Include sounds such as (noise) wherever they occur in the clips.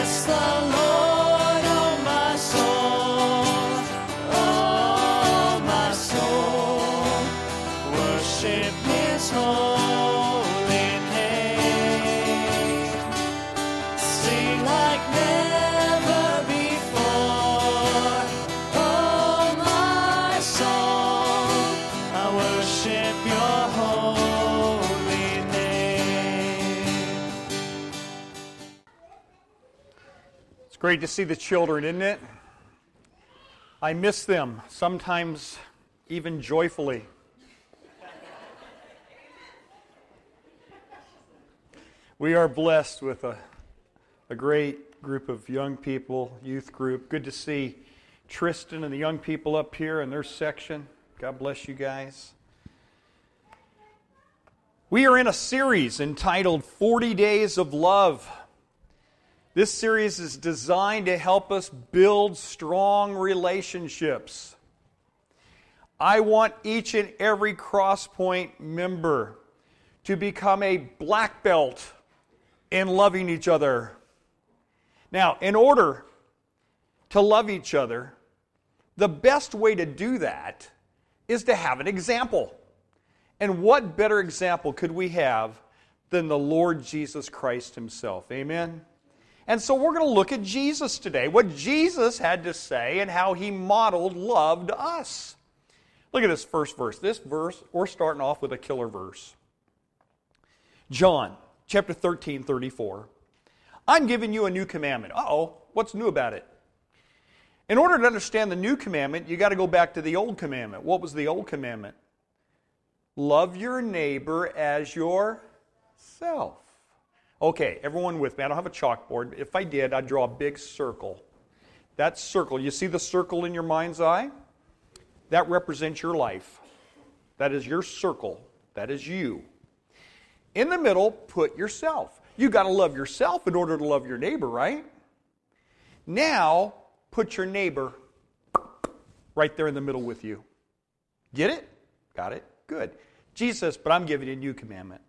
Bless the Lord, great to see the children, isn't it? I miss them, sometimes even joyfully. We are blessed with a, a great group of young people, youth group. Good to see Tristan and the young people up here in their section. God bless you guys. We are in a series entitled 40 Days of Love. This series is designed to help us build strong relationships. I want each and every Crosspoint member to become a black belt in loving each other. Now, in order to love each other, the best way to do that is to have an example. And what better example could we have than the Lord Jesus Christ Himself? Amen? And so we're going to look at Jesus today, what Jesus had to say and how He modeled love to us. Look at this first verse. This verse, we're starting off with a killer verse. John chapter 13, 34. I'm giving you a new commandment. Uh oh, what's new about it? In order to understand the new commandment, you got to go back to the old commandment. What was the old commandment? Love your neighbor as yourself. Okay, everyone with me. I don't have a chalkboard. If I did, I'd draw a big circle. That circle, you see the circle in your mind's eye? That represents your life. That is your circle. That is you. In the middle, put yourself. You got to love yourself in order to love your neighbor, right? Now, put your neighbor right there in the middle with you. Get it? Got it? Good. Jesus but I'm giving you a new commandment.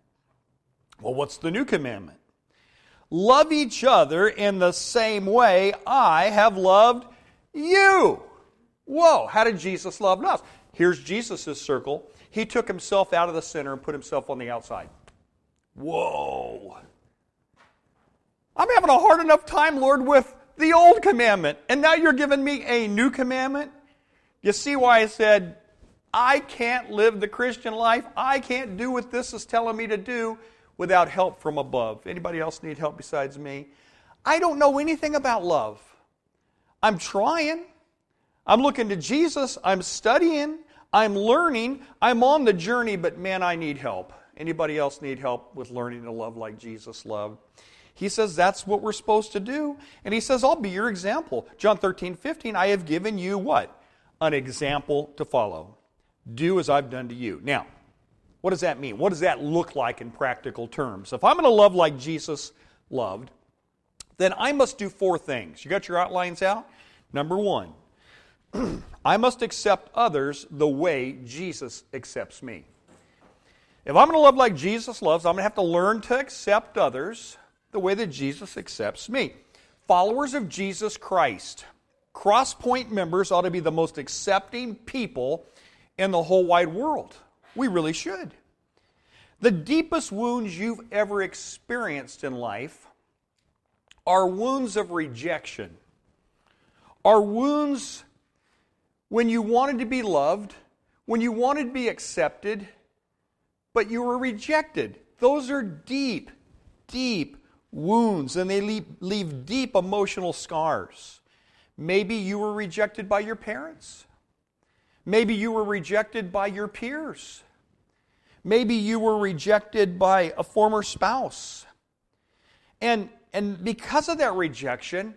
Well, what's the new commandment? Love each other in the same way I have loved you. Whoa, how did Jesus love us? Here's Jesus' circle. He took himself out of the center and put himself on the outside. Whoa. I'm having a hard enough time, Lord, with the old commandment. And now you're giving me a new commandment? You see why I said, I can't live the Christian life. I can't do what this is telling me to do without help from above. Anybody else need help besides me? I don't know anything about love. I'm trying. I'm looking to Jesus. I'm studying. I'm learning. I'm on the journey, but man, I need help. Anybody else need help with learning to love like Jesus loved? He says that's what we're supposed to do. And he says, I'll be your example. John 13, 15, I have given you what? An example to follow. Do as I've done to you. Now, what does that mean? What does that look like in practical terms? If I'm going to love like Jesus loved, then I must do four things. You got your outlines out? Number one, (clears throat) I must accept others the way Jesus accepts me. If I'm going to love like Jesus loves, I'm going to have to learn to accept others the way that Jesus accepts me. Followers of Jesus Christ, Crosspoint members ought to be the most accepting people in the whole wide world. We really should. The deepest wounds you've ever experienced in life are wounds of rejection, are wounds when you wanted to be loved, when you wanted to be accepted, but you were rejected. Those are deep, deep wounds, and they leave, leave deep emotional scars. Maybe you were rejected by your parents. Maybe you were rejected by your peers. Maybe you were rejected by a former spouse. And, and because of that rejection,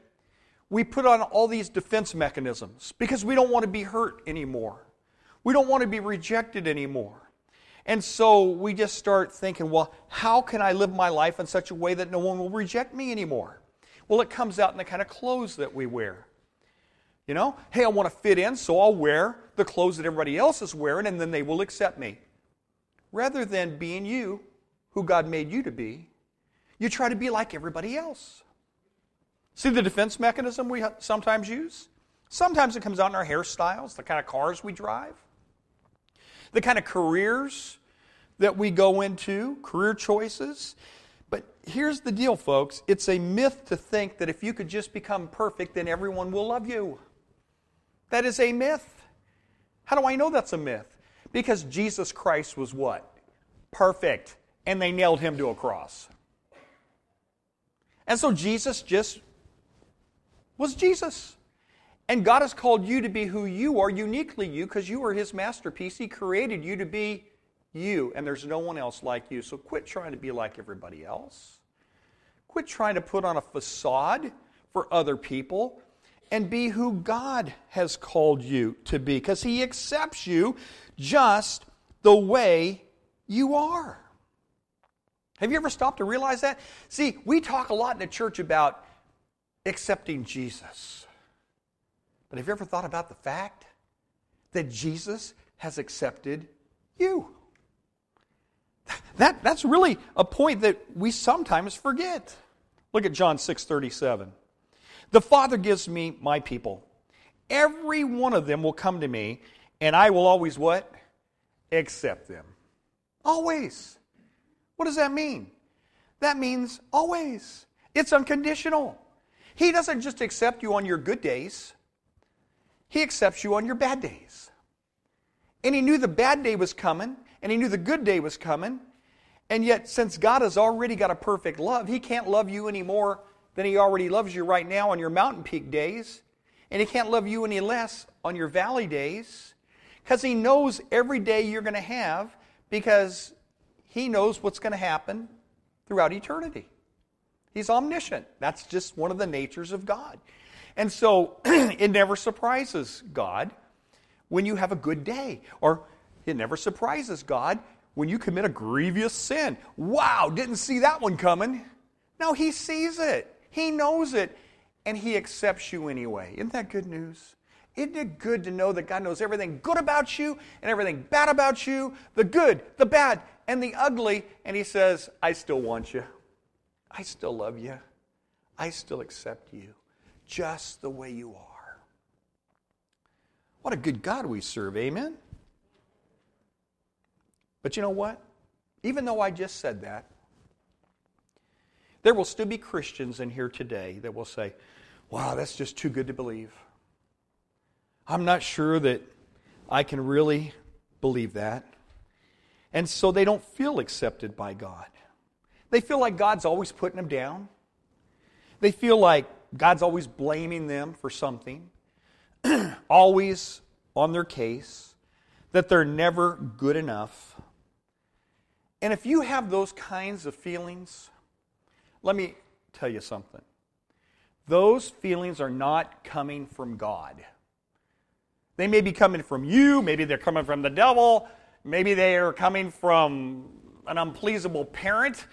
we put on all these defense mechanisms because we don't want to be hurt anymore. We don't want to be rejected anymore. And so we just start thinking, well, how can I live my life in such a way that no one will reject me anymore? Well, it comes out in the kind of clothes that we wear. You know, hey, I want to fit in, so I'll wear the clothes that everybody else is wearing, and then they will accept me. Rather than being you, who God made you to be, you try to be like everybody else. See the defense mechanism we sometimes use? Sometimes it comes out in our hairstyles, the kind of cars we drive, the kind of careers that we go into, career choices. But here's the deal, folks it's a myth to think that if you could just become perfect, then everyone will love you. That is a myth. How do I know that's a myth? Because Jesus Christ was what? Perfect. And they nailed him to a cross. And so Jesus just was Jesus. And God has called you to be who you are, uniquely you, because you are His masterpiece. He created you to be you, and there's no one else like you. So quit trying to be like everybody else. Quit trying to put on a facade for other people and be who God has called you to be, because He accepts you just the way you are. Have you ever stopped to realize that? See, we talk a lot in the church about accepting Jesus. But have you ever thought about the fact that Jesus has accepted you? That, that's really a point that we sometimes forget. Look at John 6 37. The Father gives me my people. Every one of them will come to me, and I will always what? Accept them. Always. What does that mean? That means always. It's unconditional. He doesn't just accept you on your good days, He accepts you on your bad days. And He knew the bad day was coming, and He knew the good day was coming. And yet, since God has already got a perfect love, He can't love you any more than He already loves you right now on your mountain peak days. And He can't love you any less on your valley days. Because He knows every day you're going to have, because He knows what's going to happen throughout eternity. He's omniscient. That's just one of the natures of God. And so (clears throat) it never surprises God when you have a good day, or it never surprises God when you commit a grievous sin. Wow, didn't see that one coming. No, He sees it, He knows it, and He accepts you anyway. Isn't that good news? Isn't it good to know that God knows everything good about you and everything bad about you, the good, the bad, and the ugly, and He says, I still want you. I still love you. I still accept you just the way you are. What a good God we serve, amen? But you know what? Even though I just said that, there will still be Christians in here today that will say, wow, that's just too good to believe. I'm not sure that I can really believe that. And so they don't feel accepted by God. They feel like God's always putting them down. They feel like God's always blaming them for something, (clears throat) always on their case, that they're never good enough. And if you have those kinds of feelings, let me tell you something. Those feelings are not coming from God. They may be coming from you, maybe they're coming from the devil, maybe they are coming from an unpleasable parent.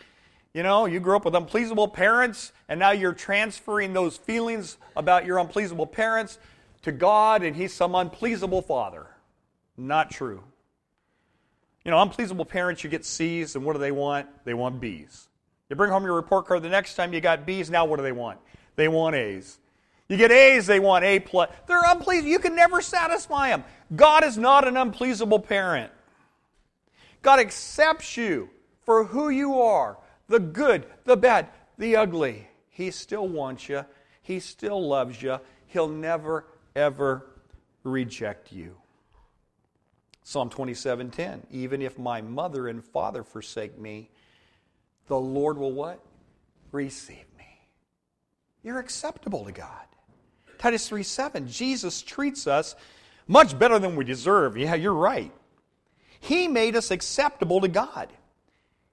You know, you grew up with unpleasable parents, and now you're transferring those feelings about your unpleasable parents to God, and He's some unpleasable father. Not true. You know, unpleasable parents, you get C's, and what do they want? They want B's. You bring home your report card the next time you got B's, now what do they want? They want A's. You get A's, they want A plus. They're unpleasable. You can never satisfy them. God is not an unpleasable parent. God accepts you for who you are the good, the bad, the ugly. He still wants you. He still loves you. He'll never, ever reject you. Psalm 27:10. Even if my mother and father forsake me, the Lord will what? Receive me. You're acceptable to God. Titus 3 7, Jesus treats us much better than we deserve. Yeah, you're right. He made us acceptable to God.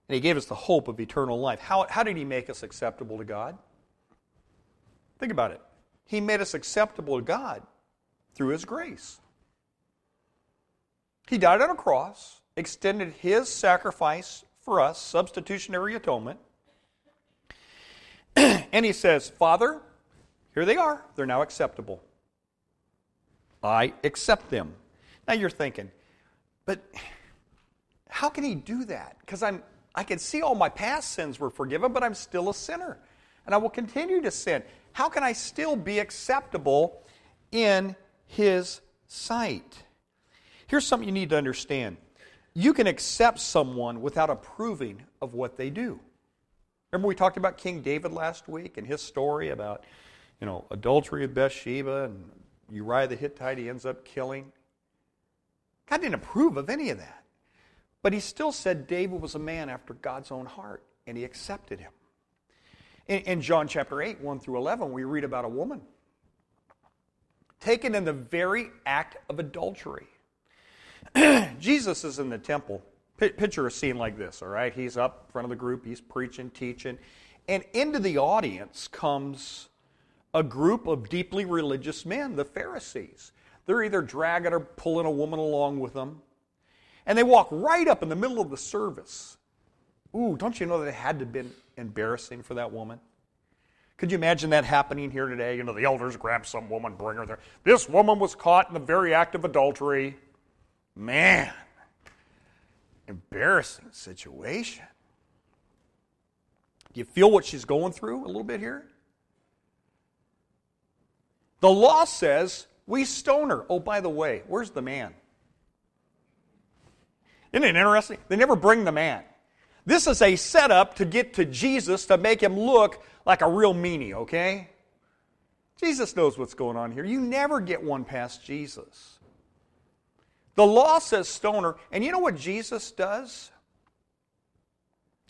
And He gave us the hope of eternal life. How, how did He make us acceptable to God? Think about it. He made us acceptable to God through His grace. He died on a cross, extended His sacrifice for us, substitutionary atonement. (clears throat) and He says, Father, here they are. They're now acceptable. I accept them. Now you're thinking, but how can He do that? Because I'm I can see all my past sins were forgiven, but I'm still a sinner. And I will continue to sin. how can I still be acceptable in His sight? Here's something you need to understand you can accept someone without approving of what they do. Remember, we talked about King David last week and his story about, you know, adultery with Bathsheba and Uriah the Hittite he ends up killing. God didn't approve of any of that. But he still said David was a man after God's own heart, and he accepted him. In, in John chapter 8, 1 through 11, we read about a woman taken in the very act of adultery. (clears throat) Jesus is in the temple. P- picture a scene like this, all right? He's up in front of the group, he's preaching, teaching, and into the audience comes a group of deeply religious men, the Pharisees. They're either dragging or pulling a woman along with them. And they walk right up in the middle of the service. Ooh, don't you know that it had to have been embarrassing for that woman? Could you imagine that happening here today? You know, the elders grab some woman, bring her there. This woman was caught in the very act of adultery. Man, embarrassing situation. Do you feel what she's going through a little bit here? The law says we stone her. Oh, by the way, where's the man? Isn't it interesting? They never bring the man. This is a setup to get to Jesus to make him look like a real meanie, okay? Jesus knows what's going on here. You never get one past Jesus. The law says stoner, and you know what Jesus does?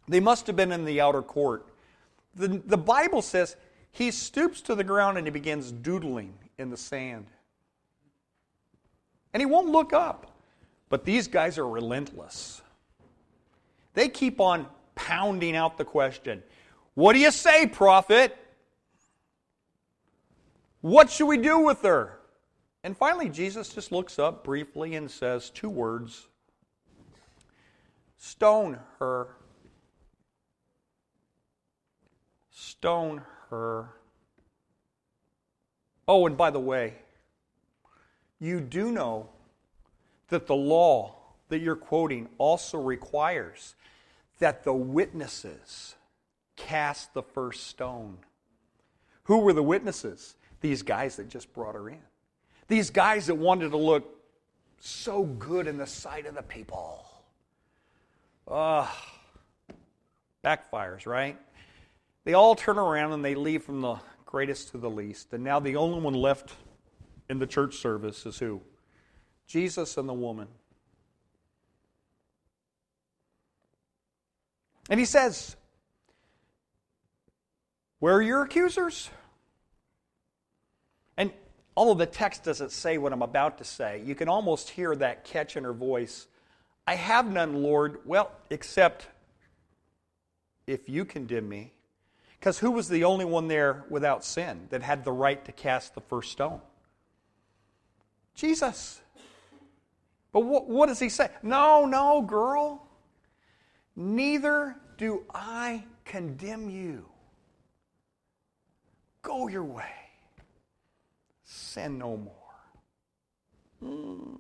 They must have been in the outer court. The, the Bible says he stoops to the ground and he begins doodling in the sand. And he won't look up. But these guys are relentless. They keep on pounding out the question What do you say, prophet? What should we do with her? And finally, Jesus just looks up briefly and says two words Stone her. Stone her. Oh, and by the way, you do know that the law that you're quoting also requires that the witnesses cast the first stone. Who were the witnesses? These guys that just brought her in. These guys that wanted to look so good in the sight of the people. Ugh. Backfires, right? They all turn around and they leave from the greatest to the least. And now the only one left in the church service is who? Jesus and the woman. And he says, Where are your accusers? Although the text doesn't say what I'm about to say, you can almost hear that catch in her voice. I have none, Lord. Well, except if you condemn me. Because who was the only one there without sin that had the right to cast the first stone? Jesus. But what, what does he say? No, no, girl. Neither do I condemn you. Go your way. Sin no more. Mm.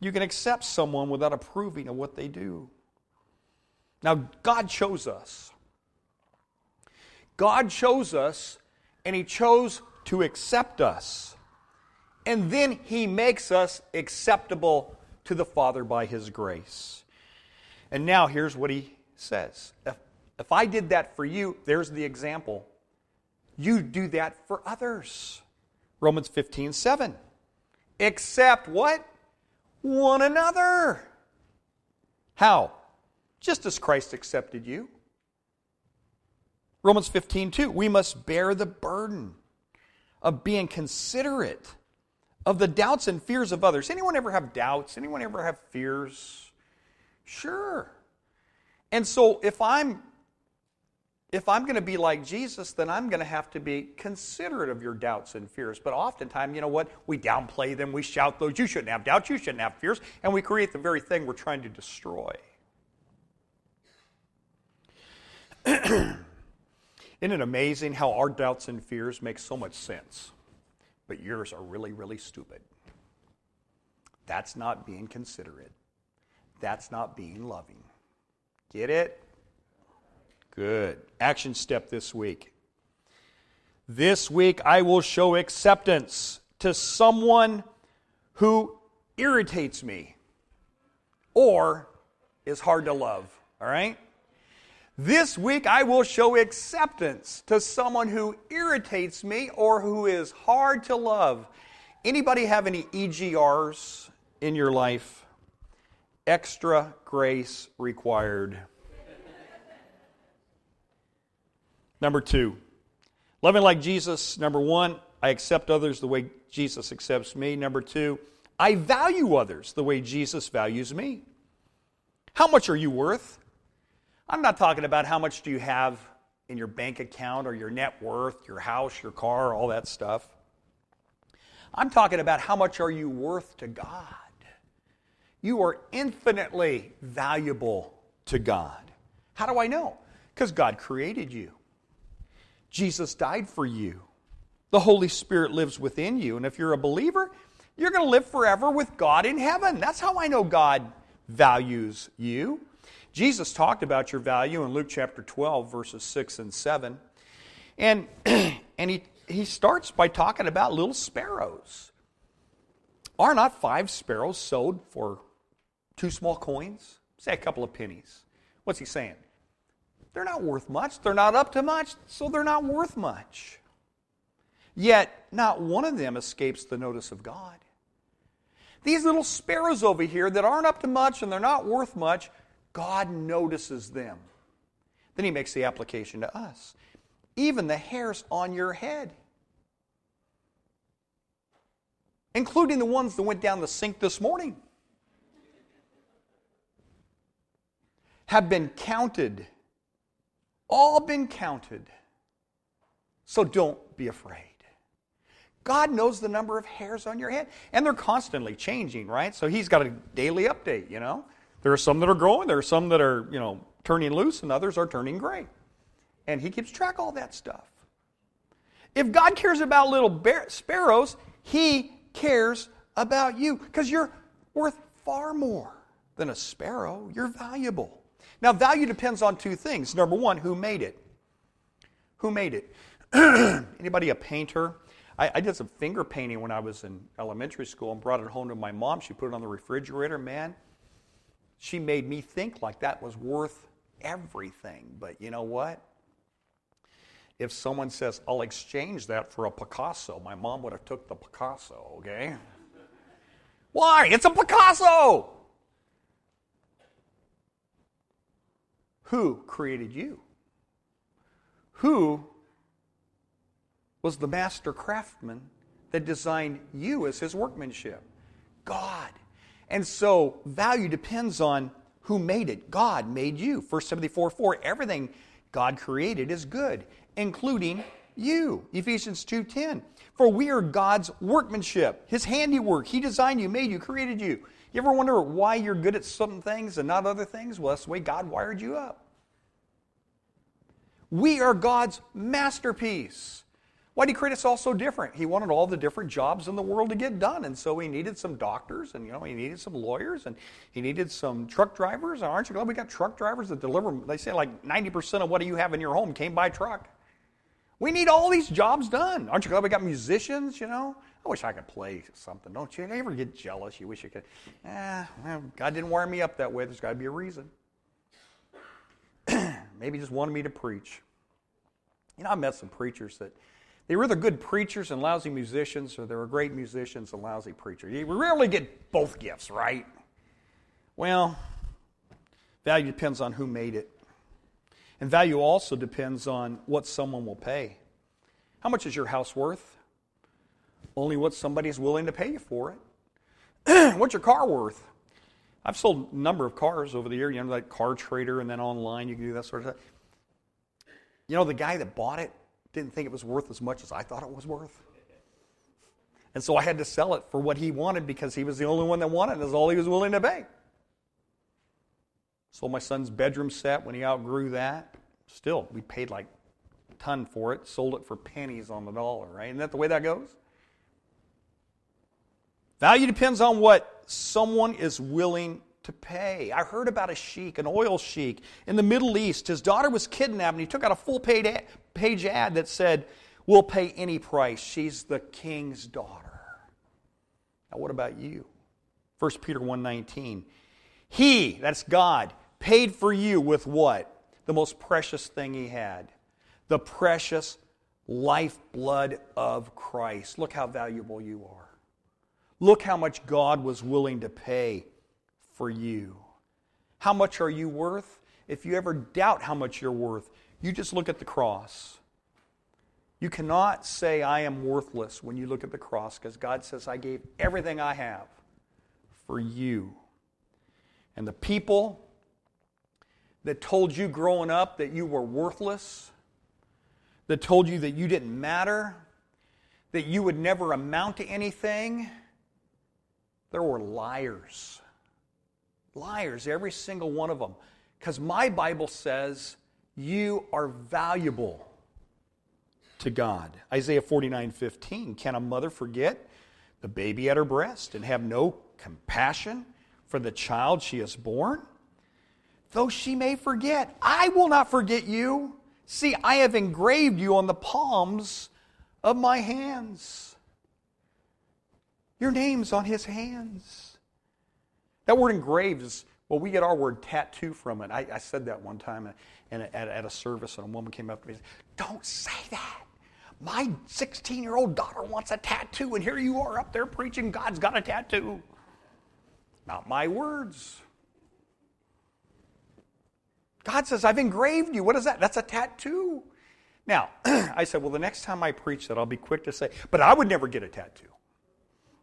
You can accept someone without approving of what they do. Now, God chose us. God chose us, and He chose to accept us. And then He makes us acceptable to the Father by His grace. And now here's what He says If, if I did that for you, there's the example. You do that for others. Romans 15, 7. Accept what? One another. How? Just as Christ accepted you. Romans 15, 2. We must bear the burden of being considerate of the doubts and fears of others. Anyone ever have doubts? Anyone ever have fears? Sure. And so if I'm if I'm going to be like Jesus, then I'm going to have to be considerate of your doubts and fears. But oftentimes, you know what? We downplay them, we shout those, you shouldn't have doubts, you shouldn't have fears, and we create the very thing we're trying to destroy. (clears throat) Isn't it amazing how our doubts and fears make so much sense? But yours are really, really stupid. That's not being considerate. That's not being loving. Get it? Good. Action step this week. This week I will show acceptance to someone who irritates me or is hard to love. All right? This week I will show acceptance to someone who irritates me or who is hard to love. Anybody have any EGRs in your life? Extra grace required. Number two, loving like Jesus. Number one, I accept others the way Jesus accepts me. Number two, I value others the way Jesus values me. How much are you worth? I'm not talking about how much do you have in your bank account or your net worth, your house, your car, all that stuff. I'm talking about how much are you worth to God. You are infinitely valuable to God. How do I know? Because God created you. Jesus died for you. The Holy Spirit lives within you. And if you're a believer, you're going to live forever with God in heaven. That's how I know God values you. Jesus talked about your value in Luke chapter 12, verses 6 and 7. And, (clears throat) and he, he starts by talking about little sparrows. Are not five sparrows sold for two small coins? Say a couple of pennies. What's he saying? They're not worth much. They're not up to much, so they're not worth much. Yet, not one of them escapes the notice of God. These little sparrows over here that aren't up to much and they're not worth much, God notices them. Then he makes the application to us. Even the hairs on your head, including the ones that went down the sink this morning, have been counted all been counted. So don't be afraid. God knows the number of hairs on your head, and they're constantly changing, right? So He's got a daily update, you know. There are some that are growing, there are some that are, you know, turning loose, and others are turning gray. And He keeps track of all that stuff. If God cares about little sparrows, He cares about you because you're worth far more than a sparrow. You're valuable. Now, value depends on two things. Number one, who made it? Who made it? (clears throat) Anybody a painter? I, I, did some finger painting when I was in elementary school and brought it home to my mom. She put it on the refrigerator. Man, she made me think like that was worth everything. But you know what? If someone says, I'll exchange that for a Picasso, my mom would have took the Picasso, okay? (laughs) Why? It's a Picasso! Who created you? Who was the master craftsman that designed you as his workmanship? God. And so value depends on who made it. God made you. 1 Timothy 4 4, everything God created is good, including you. Ephesians 2:10. For we are God's workmanship, his handiwork. He designed you, made you, created you. You ever wonder why you're good at some things and not other things? Well, that's the way God wired you up. We are God's masterpiece. Why did He create us all so different? He wanted all the different jobs in the world to get done, and so He needed some doctors, and you know He needed some lawyers, and He needed some truck drivers. Aren't you glad we got truck drivers that deliver? They say like 90% of what you have in your home came by truck. We need all these jobs done. Aren't you glad we got musicians? You know, I wish I could play something. Don't you? you ever get jealous? You wish you could. Eh, well, God didn't wire me up that way. There's got to be a reason. Maybe just wanted me to preach. You know, I met some preachers that they were either good preachers and lousy musicians, or they were great musicians and lousy preachers. You rarely get both gifts, right? Well, value depends on who made it. And value also depends on what someone will pay. How much is your house worth? Only what somebody is willing to pay you for it. (clears throat) What's your car worth? I've sold a number of cars over the year, you know, like Car Trader and then online, you can do that sort of stuff. You know, the guy that bought it didn't think it was worth as much as I thought it was worth. And so I had to sell it for what he wanted because he was the only one that wanted it. That's all he was willing to pay. Sold my son's bedroom set when he outgrew that. Still, we paid like a ton for it. Sold it for pennies on the dollar, right? Isn't that the way that goes? Value depends on what someone is willing to pay. I heard about a sheik, an oil sheik in the Middle East. His daughter was kidnapped, and he took out a full page ad that said, We'll pay any price. She's the king's daughter. Now, what about you? 1 Peter 1:19. He, that's God, paid for you with what? The most precious thing he had. The precious lifeblood of Christ. Look how valuable you are. Look how much God was willing to pay for you. How much are you worth? If you ever doubt how much you're worth, you just look at the cross. You cannot say, I am worthless when you look at the cross because God says, I gave everything I have for you. And the people that told you growing up that you were worthless, that told you that you didn't matter, that you would never amount to anything, there were liars. Liars, every single one of them. Because my Bible says you are valuable to God. Isaiah 49 15. Can a mother forget the baby at her breast and have no compassion for the child she has born? Though she may forget, I will not forget you. See, I have engraved you on the palms of my hands. Your name's on his hands. That word engraved is, well, we get our word tattoo from it. I, I said that one time at, at, at, a service, and a woman came up to me and said, Don't say that. My 16 year old daughter wants a tattoo, and here you are up there preaching God's got a tattoo. Not my words. God says, I've engraved you. What is that? That's a tattoo. Now, (clears throat) I said, well, the next time I preach that, I'll be quick to say, but I would never get a tattoo.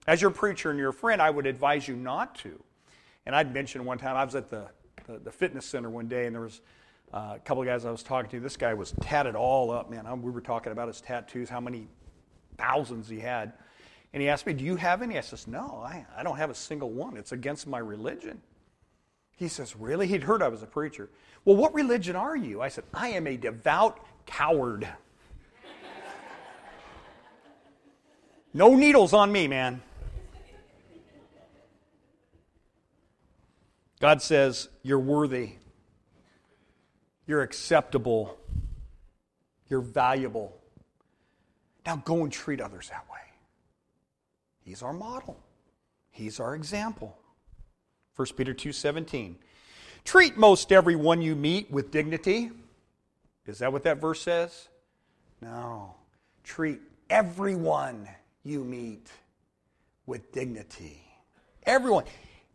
As your preacher and your friend, I would advise you not to. And I'd mentioned one time, I was at the, the, the fitness center one day, and there was uh, a couple of guys I was talking to. This guy was tatted all up, man. we were talking about his tattoos, how many thousands he had. And he asked me, Do you have any? I says, No, I, I don't have a single one. It's against my religion. He says, Really? He'd heard I was a preacher. Well, what religion are you? I said, I am a devout coward. (laughs) no needles on me, man. God says, You're worthy. You're acceptable. You're valuable. Now go and treat others that way. He's our model. He's our example. 1 Peter 2:17. Treat most everyone you meet with dignity. Is that what that verse says? No. Treat everyone you meet with dignity. Everyone.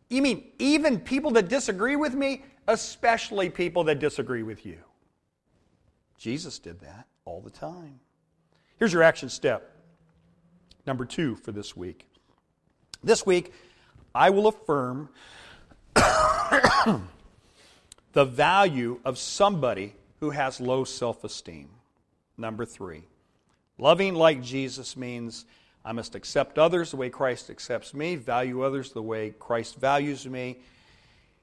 You mean even people that disagree with me, especially people that disagree with you. Jesus did that all the time. Here's your action step. Number two for this week. This week, I will affirm (coughs) the value of somebody who has low self esteem. Number three, loving like Jesus means I must accept others the way Christ accepts me, value others the way Christ values me.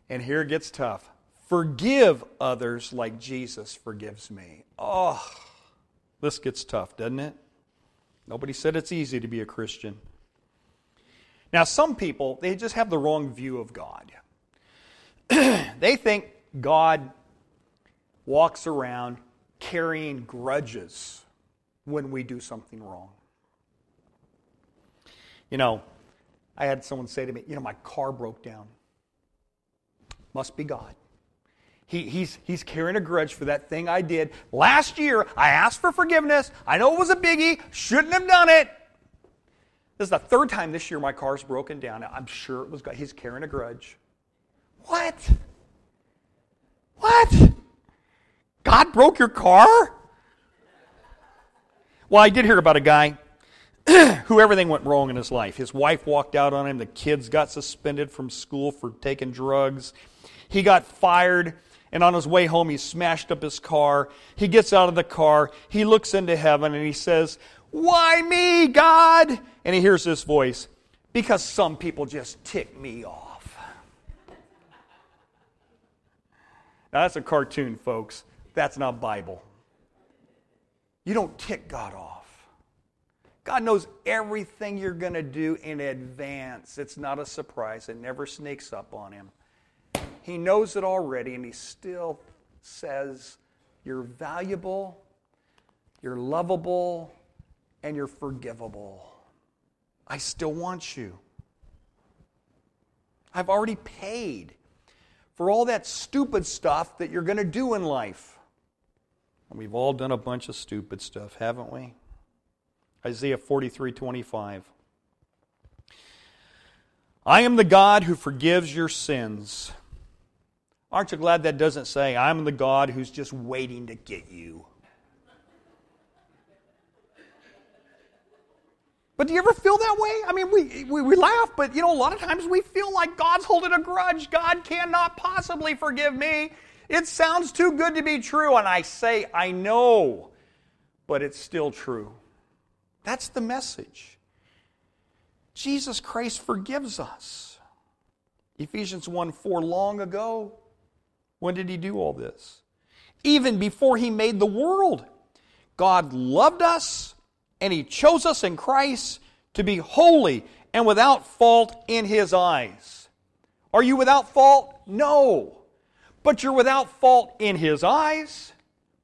And here it gets tough forgive others like Jesus forgives me. Oh, this gets tough, doesn't it? Nobody said it's easy to be a Christian. Now, some people, they just have the wrong view of God. (clears throat) they think God walks around carrying grudges when we do something wrong. You know, I had someone say to me, you know, my car broke down. Must be God. He, he's, he's carrying a grudge for that thing I did. Last year, I asked for forgiveness. I know it was a biggie. Shouldn't have done it. This is the third time this year my car's broken down. I'm sure it was God. He's carrying a grudge. What? What? God broke your car? Well, I did hear about a guy (coughs) who everything went wrong in his life. His wife walked out on him. The kids got suspended from school for taking drugs. He got fired and on his way home, he smashed up his car. He gets out of the car. He looks into heaven and he says, Why me, God? And he hears this voice, Because some people just tick me off. Now, that's a cartoon, folks. That's not Bible. You don't tick God off. God knows everything you're going to do in advance. It's not a surprise, it never sneaks up on him. He knows it already, and he still says, You're valuable, you're lovable, and you're forgivable. I still want you. I've already paid for all that stupid stuff that you're going to do in life. And we've all done a bunch of stupid stuff, haven't we? Isaiah 43 25. I am the God who forgives your sins. Aren't you glad that doesn't say, I'm the God who's just waiting to get you? But do you ever feel that way? I mean, we, we, we, laugh, but you know, a lot of times we feel like God's holding a grudge. God cannot possibly forgive me. It sounds too good to be true. And I say, I know, but it's still true. That's the message. Jesus Christ forgives us. Ephesians 1 4, long ago, when did he do all this? Even before he made the world, God loved us and He chose us in Christ to be holy and without fault in His eyes. Are you without fault? No. But you're without fault in His eyes.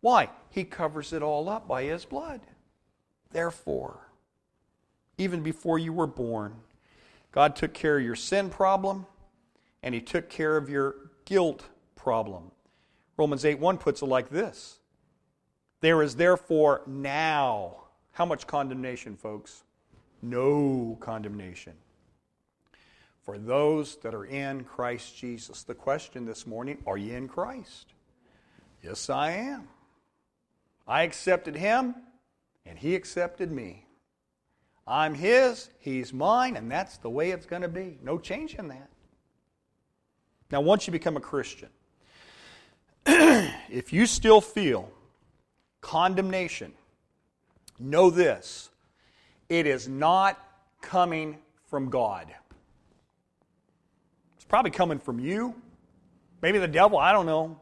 Why? He covers it all up by His blood. Therefore, even before you were born, God took care of your sin problem and He took care of your guilt problem. Romans 8 1 puts it like this There is therefore now how much condemnation, folks? No condemnation. For those that are in Christ Jesus. The question this morning are you in Christ? Yes, I am. I accepted him, and he accepted me. I'm his, he's mine, and that's the way it's going to be. No change in that. Now, once you become a Christian, (clears throat) if you still feel condemnation know this it is not coming from God. It's probably coming from you, maybe the devil, I don't know,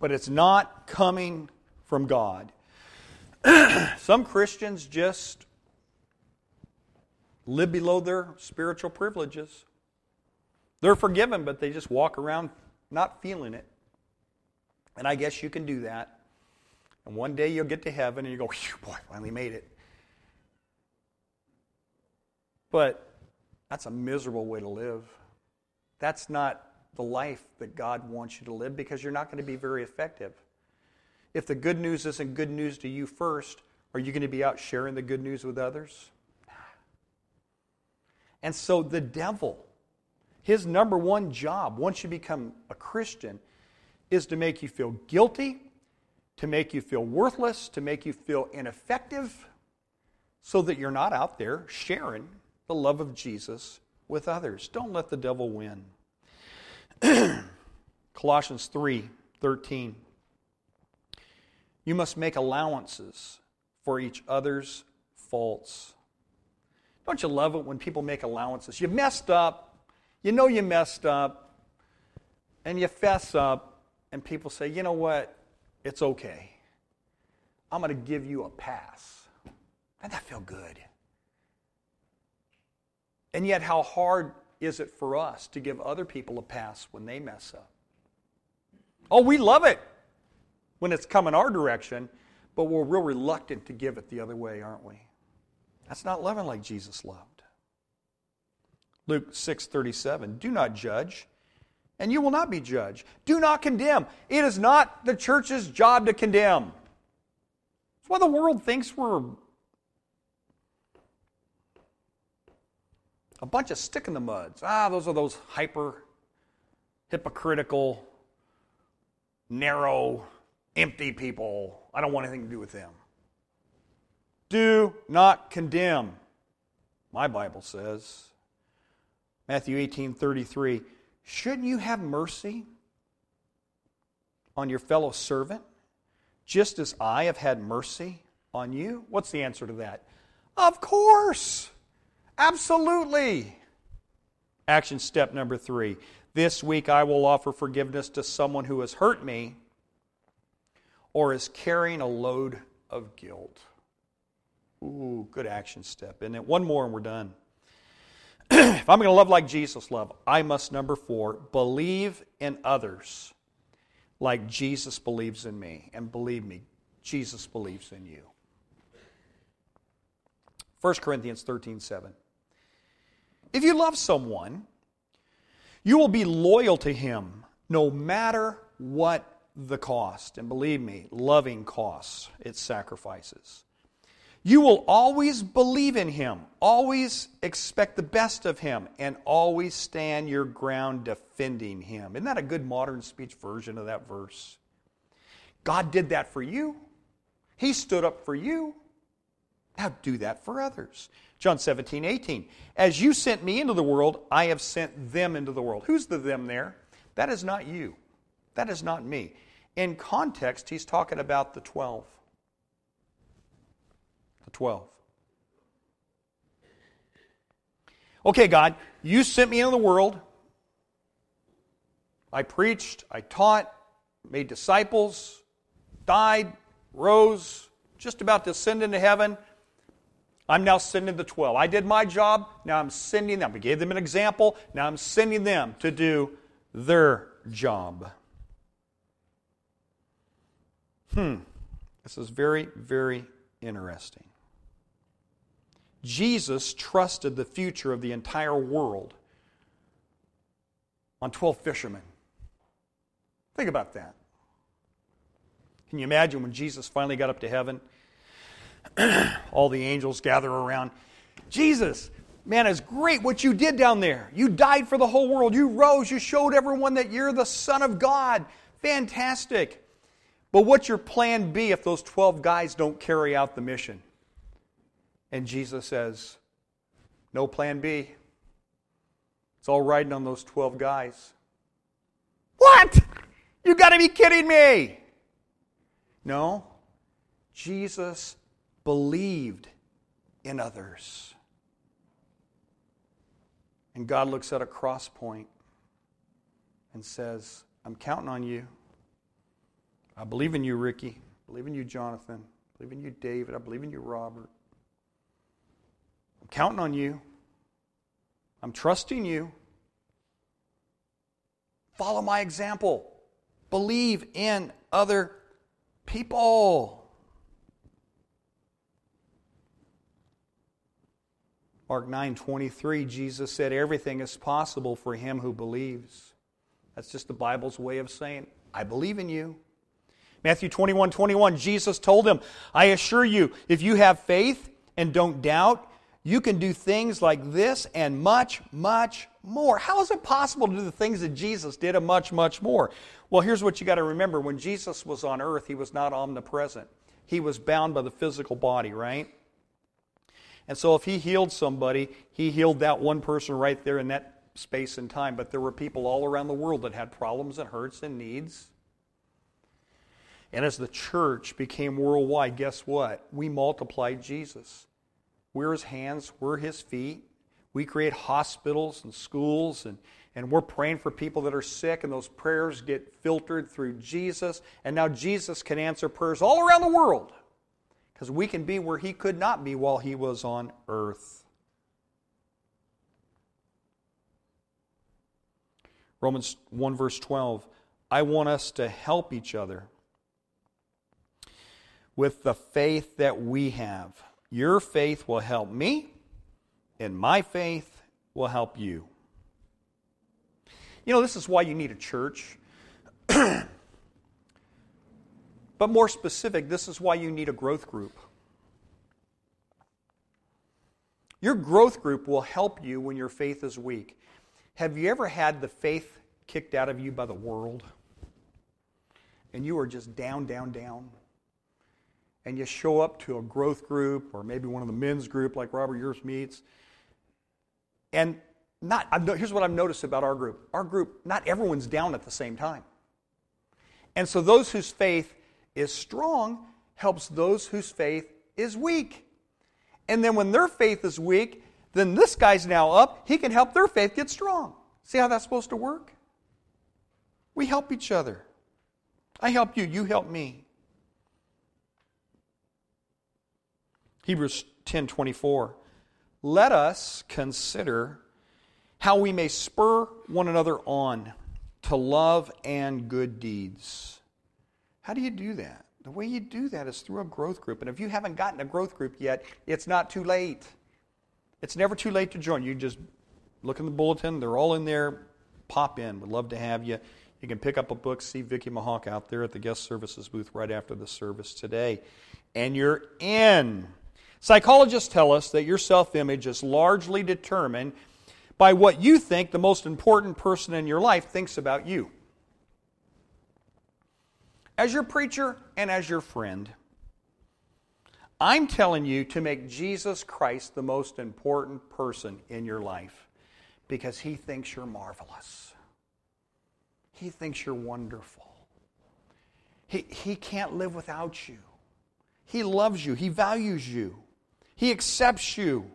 but it's not coming from God. (clears throat) Some Christians just live below their spiritual privileges. They're forgiven, but they just walk around not feeling it. And I guess you can do that. And one day you'll get to heaven and you go, boy, finally made it. But that's a miserable way to live. That's not the life that God wants you to live because you're not going to be very effective. If the good news isn't good news to you first, are you going to be out sharing the good news with others? And so the devil, his number one job once you become a Christian is to make you feel guilty to make you feel worthless, to make you feel ineffective, so that you're not out there sharing the love of Jesus with others. Don't let the devil win. (clears throat) Colossians 3 13. You must make allowances for each other's faults. Don't you love it when people make allowances? You messed up, you know you messed up, and you fess up, and people say, you know what? It's okay. I'm going to give you a pass. Doesn't that feel good? And yet, how hard is it for us to give other people a pass when they mess up? Oh, we love it when it's coming our direction, but we're real reluctant to give it the other way, aren't we? That's not loving like Jesus loved. Luke 6:37 Do not judge and you will not be judged. Do not condemn. It is not the church's job to condemn. That's why the world thinks we're a bunch of stick in the muds. Ah, those are those hyper hypocritical, narrow, empty people. I don't want anything to do with them. Do not condemn. My Bible says. Matthew 18 33. Shouldn't you have mercy on your fellow servant, just as I have had mercy on you? What's the answer to that? Of course. Absolutely. Action step number three. This week I will offer forgiveness to someone who has hurt me or is carrying a load of guilt. Ooh, good action step, isn't it? One more and we're done. (clears throat) if I'm going to love like Jesus loved, I must, number four, believe in others like Jesus believes in me. And believe me, Jesus believes in you. 1 Corinthians 13 7. If you love someone, you will be loyal to him no matter what the cost. And believe me, loving costs its sacrifices. You will always believe in him, always expect the best of him, and always stand your ground defending him. Isn't that a good modern speech version of that verse? God did that for you. He stood up for you. Now do that for others. John 17, 18. As you sent me into the world, I have sent them into the world. Who's the them there? That is not you. That is not me. In context, he's talking about the 12. The 12. Okay, God, you sent me into the world. I preached, I taught, made disciples, died, rose, just about to ascend into heaven. I'm now sending the 12. I did my job, now I'm sending them. I gave them an example, now I'm sending them to do their job. Hmm, this is very, very interesting. Jesus trusted the future of the entire world on 12 fishermen. Think about that. Can you imagine when Jesus finally got up to heaven? (clears throat) all the angels gather around. Jesus, man, it's great what you did down there. You died for the whole world. You rose. You showed everyone that you're the Son of God. Fantastic. But what's your plan B if those 12 guys don't carry out the mission? And Jesus says, No plan B. It's all riding on those 12 guys. What? You got to be kidding me. No. Jesus believed in others. And God looks at a cross point and says, I'm counting on you. I believe in you, Ricky. I believe in you, Jonathan. I believe in you, David. I believe in you, Robert. I'm counting on you. I'm trusting you. Follow my example. Believe in other people. Mark 9:23 Jesus said, Everything is possible for him who believes. That's just the Bible's way of saying, I believe in you. Matthew 21 21, Jesus told him, I assure you, if you have faith and don't doubt, you can do things like this and much, much more. How is it possible to do the things that Jesus did and much, much more? Well, here's what you got to remember. When Jesus was on earth, he was not omnipresent. He was bound by the physical body, right? And so if he healed somebody, he healed that one person right there in that space and time. But there were people all around the world that had problems and hurts and needs. And as the church became worldwide, guess what? We multiplied Jesus. We're his hands, we're his feet. We create hospitals and schools, and, and we're praying for people that are sick, and those prayers get filtered through Jesus. And now Jesus can answer prayers all around the world because we can be where he could not be while he was on earth. Romans 1, verse 12. I want us to help each other with the faith that we have. Your faith will help me, and my faith will help you. You know, this is why you need a church. (clears throat) But more specific, this is why you need a growth group. Your growth group will help you when your faith is weak. Have you ever had the faith kicked out of you by the world? And you are just down, down, down? And you show up to a growth group or maybe one of the men's group like Robert yours meets. And not, here's what I've noticed about our group. Our group, not everyone's down at the same time. And so those whose faith is strong helps those whose faith is weak. And then when their faith is weak, then this guy's now up. He can help their faith get strong. See how that's supposed to work? We help each other. I help you, you help me. Hebrews 10:24 Let us consider how we may spur one another on to love and good deeds. How do you do that? the way you do that is through a growth group. And if you haven't gotten a growth group yet, it's not too late. It's never too late to join. You just look in the bulletin, they're all in there. Pop in. Would love to have you. You can pick up a book, see Vicki Mahawk out there at the guest services booth right after the service today. And you're in. Psychologists tell us that your self image is largely determined by what you think the most important person in your life thinks about you. As your preacher and as your friend, I'm telling you to make Jesus Christ the most important person in your life because he thinks you're marvelous. He thinks you're wonderful. He, he can't live without you. He loves you. He values you. He accepts you.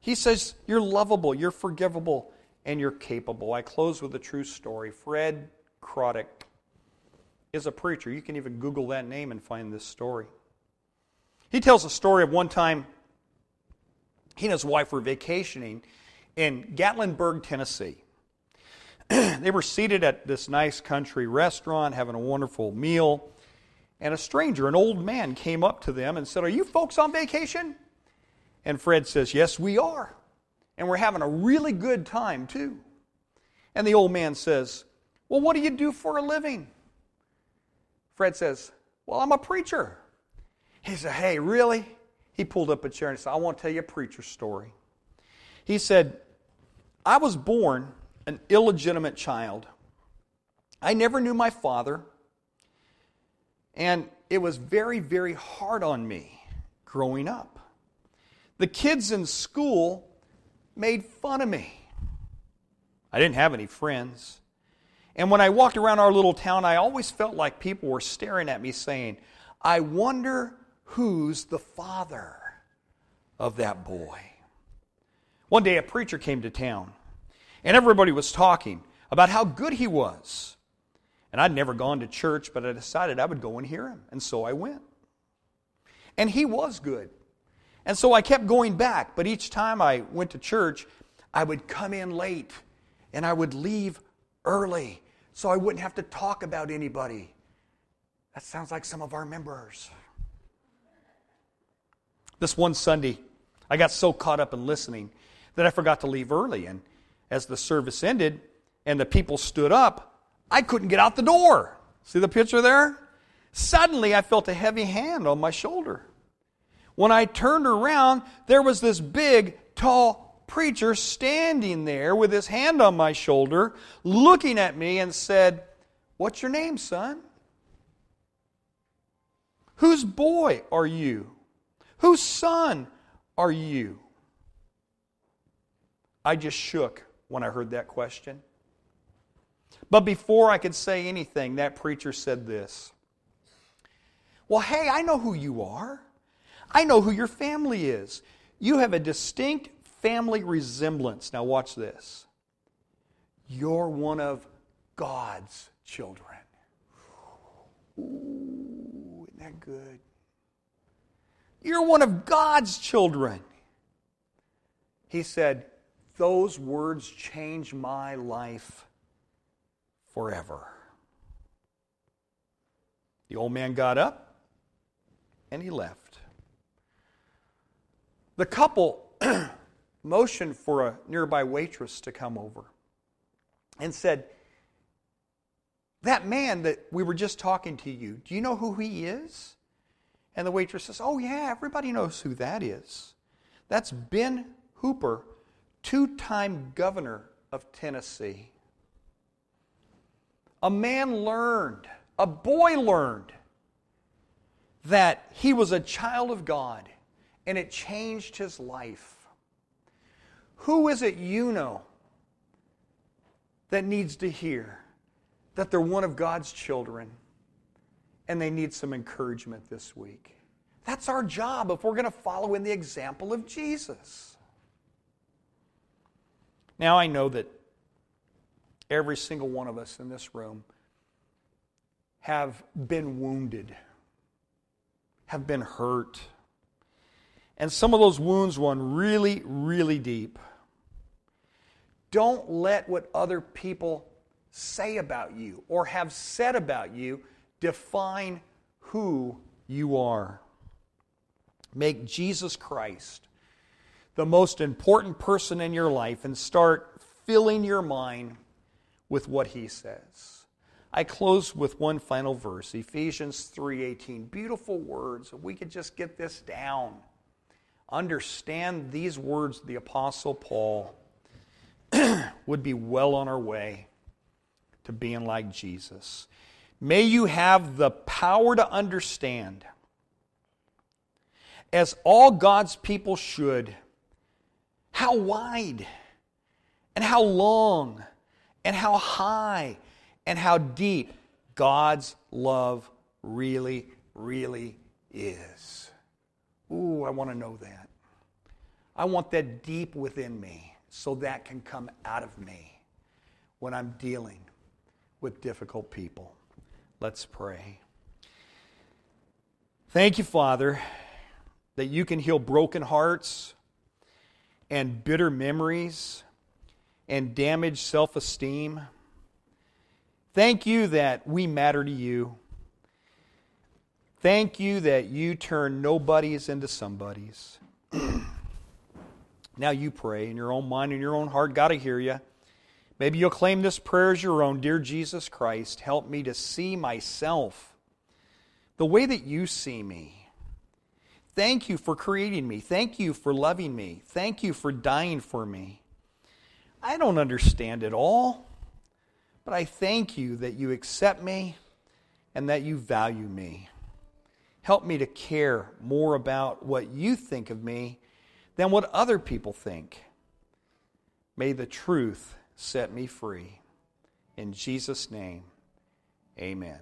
He says you're lovable, you're forgivable, and you're capable. I close with a true story. Fred Craddock is a preacher. You can even Google that name and find this story. He tells a story of one time he and his wife were vacationing in Gatlinburg, Tennessee. (clears throat) they were seated at this nice country restaurant having a wonderful meal, and a stranger, an old man, came up to them and said, Are you folks on vacation? And Fred says, Yes, we are. And we're having a really good time, too. And the old man says, Well, what do you do for a living? Fred says, Well, I'm a preacher. He said, Hey, really? He pulled up a chair and said, I want to tell you a preacher story. He said, I was born an illegitimate child. I never knew my father, and it was very, very hard on me growing up. The kids in school made fun of me. I didn't have any friends. And when I walked around our little town, I always felt like people were staring at me saying, I wonder who's the father of that boy. One day, a preacher came to town, and everybody was talking about how good he was. And I'd never gone to church, but I decided I would go and hear him, and so I went. And he was good. And so I kept going back, but each time I went to church, I would come in late and I would leave early so I wouldn't have to talk about anybody. That sounds like some of our members. This one Sunday, I got so caught up in listening that I forgot to leave early. And as the service ended and the people stood up, I couldn't get out the door. See the picture there? Suddenly, I felt a heavy hand on my shoulder. When I turned around, there was this big, tall preacher standing there with his hand on my shoulder, looking at me and said, What's your name, son? Whose boy are you? Whose son are you? I just shook when I heard that question. But before I could say anything, that preacher said this Well, hey, I know who you are. I know who your family is. You have a distinct family resemblance. Now, watch this. You're one of God's children. Ooh, isn't that good? You're one of God's children. He said, Those words changed my life forever. The old man got up and he left. The couple (clears throat) motioned for a nearby waitress to come over and said, That man that we were just talking to you, do you know who he is? And the waitress says, Oh, yeah, everybody knows who that is. That's Ben Hooper, two time governor of Tennessee. A man learned, a boy learned, that he was a child of God and it changed his life. Who is it you know that needs to hear that they're one of God's children and they need some encouragement this week? That's our job if we're going to follow in the example of Jesus. Now, I know that every single one of us in this room have been wounded, have been hurt and some of those wounds run really, really deep. Don't let what other people say about you or have said about you define who you are. Make Jesus Christ the most important person in your life and start filling your mind with what he says. I close with one final verse, Ephesians 3:18. Beautiful words. If we could just get this down. Understand these words the apostle Paul (clears throat) would be well on our way to being like Jesus. May you have the power to understand as all God's people should how wide and how long and how high and how deep God's love really, really is. Ooh, I want to know that. I want that deep within me so that can come out of me when I'm dealing with difficult people. Let's pray. Thank you, Father, that you can heal broken hearts and bitter memories and damaged self esteem. Thank you that we matter to you. Thank you that you turn nobodies into somebodies. (clears throat) now you pray in your own mind and your own heart. God, to hear you. Maybe you'll claim this prayer as your own. Dear Jesus Christ, help me to see myself the way that you see me. Thank you for creating me. Thank you for loving me. Thank you for dying for me. I don't understand it all, but I thank you that you accept me and that you value me. Help me to care more about what you think of me than what other people think. May the truth set me free. In Jesus' name, amen.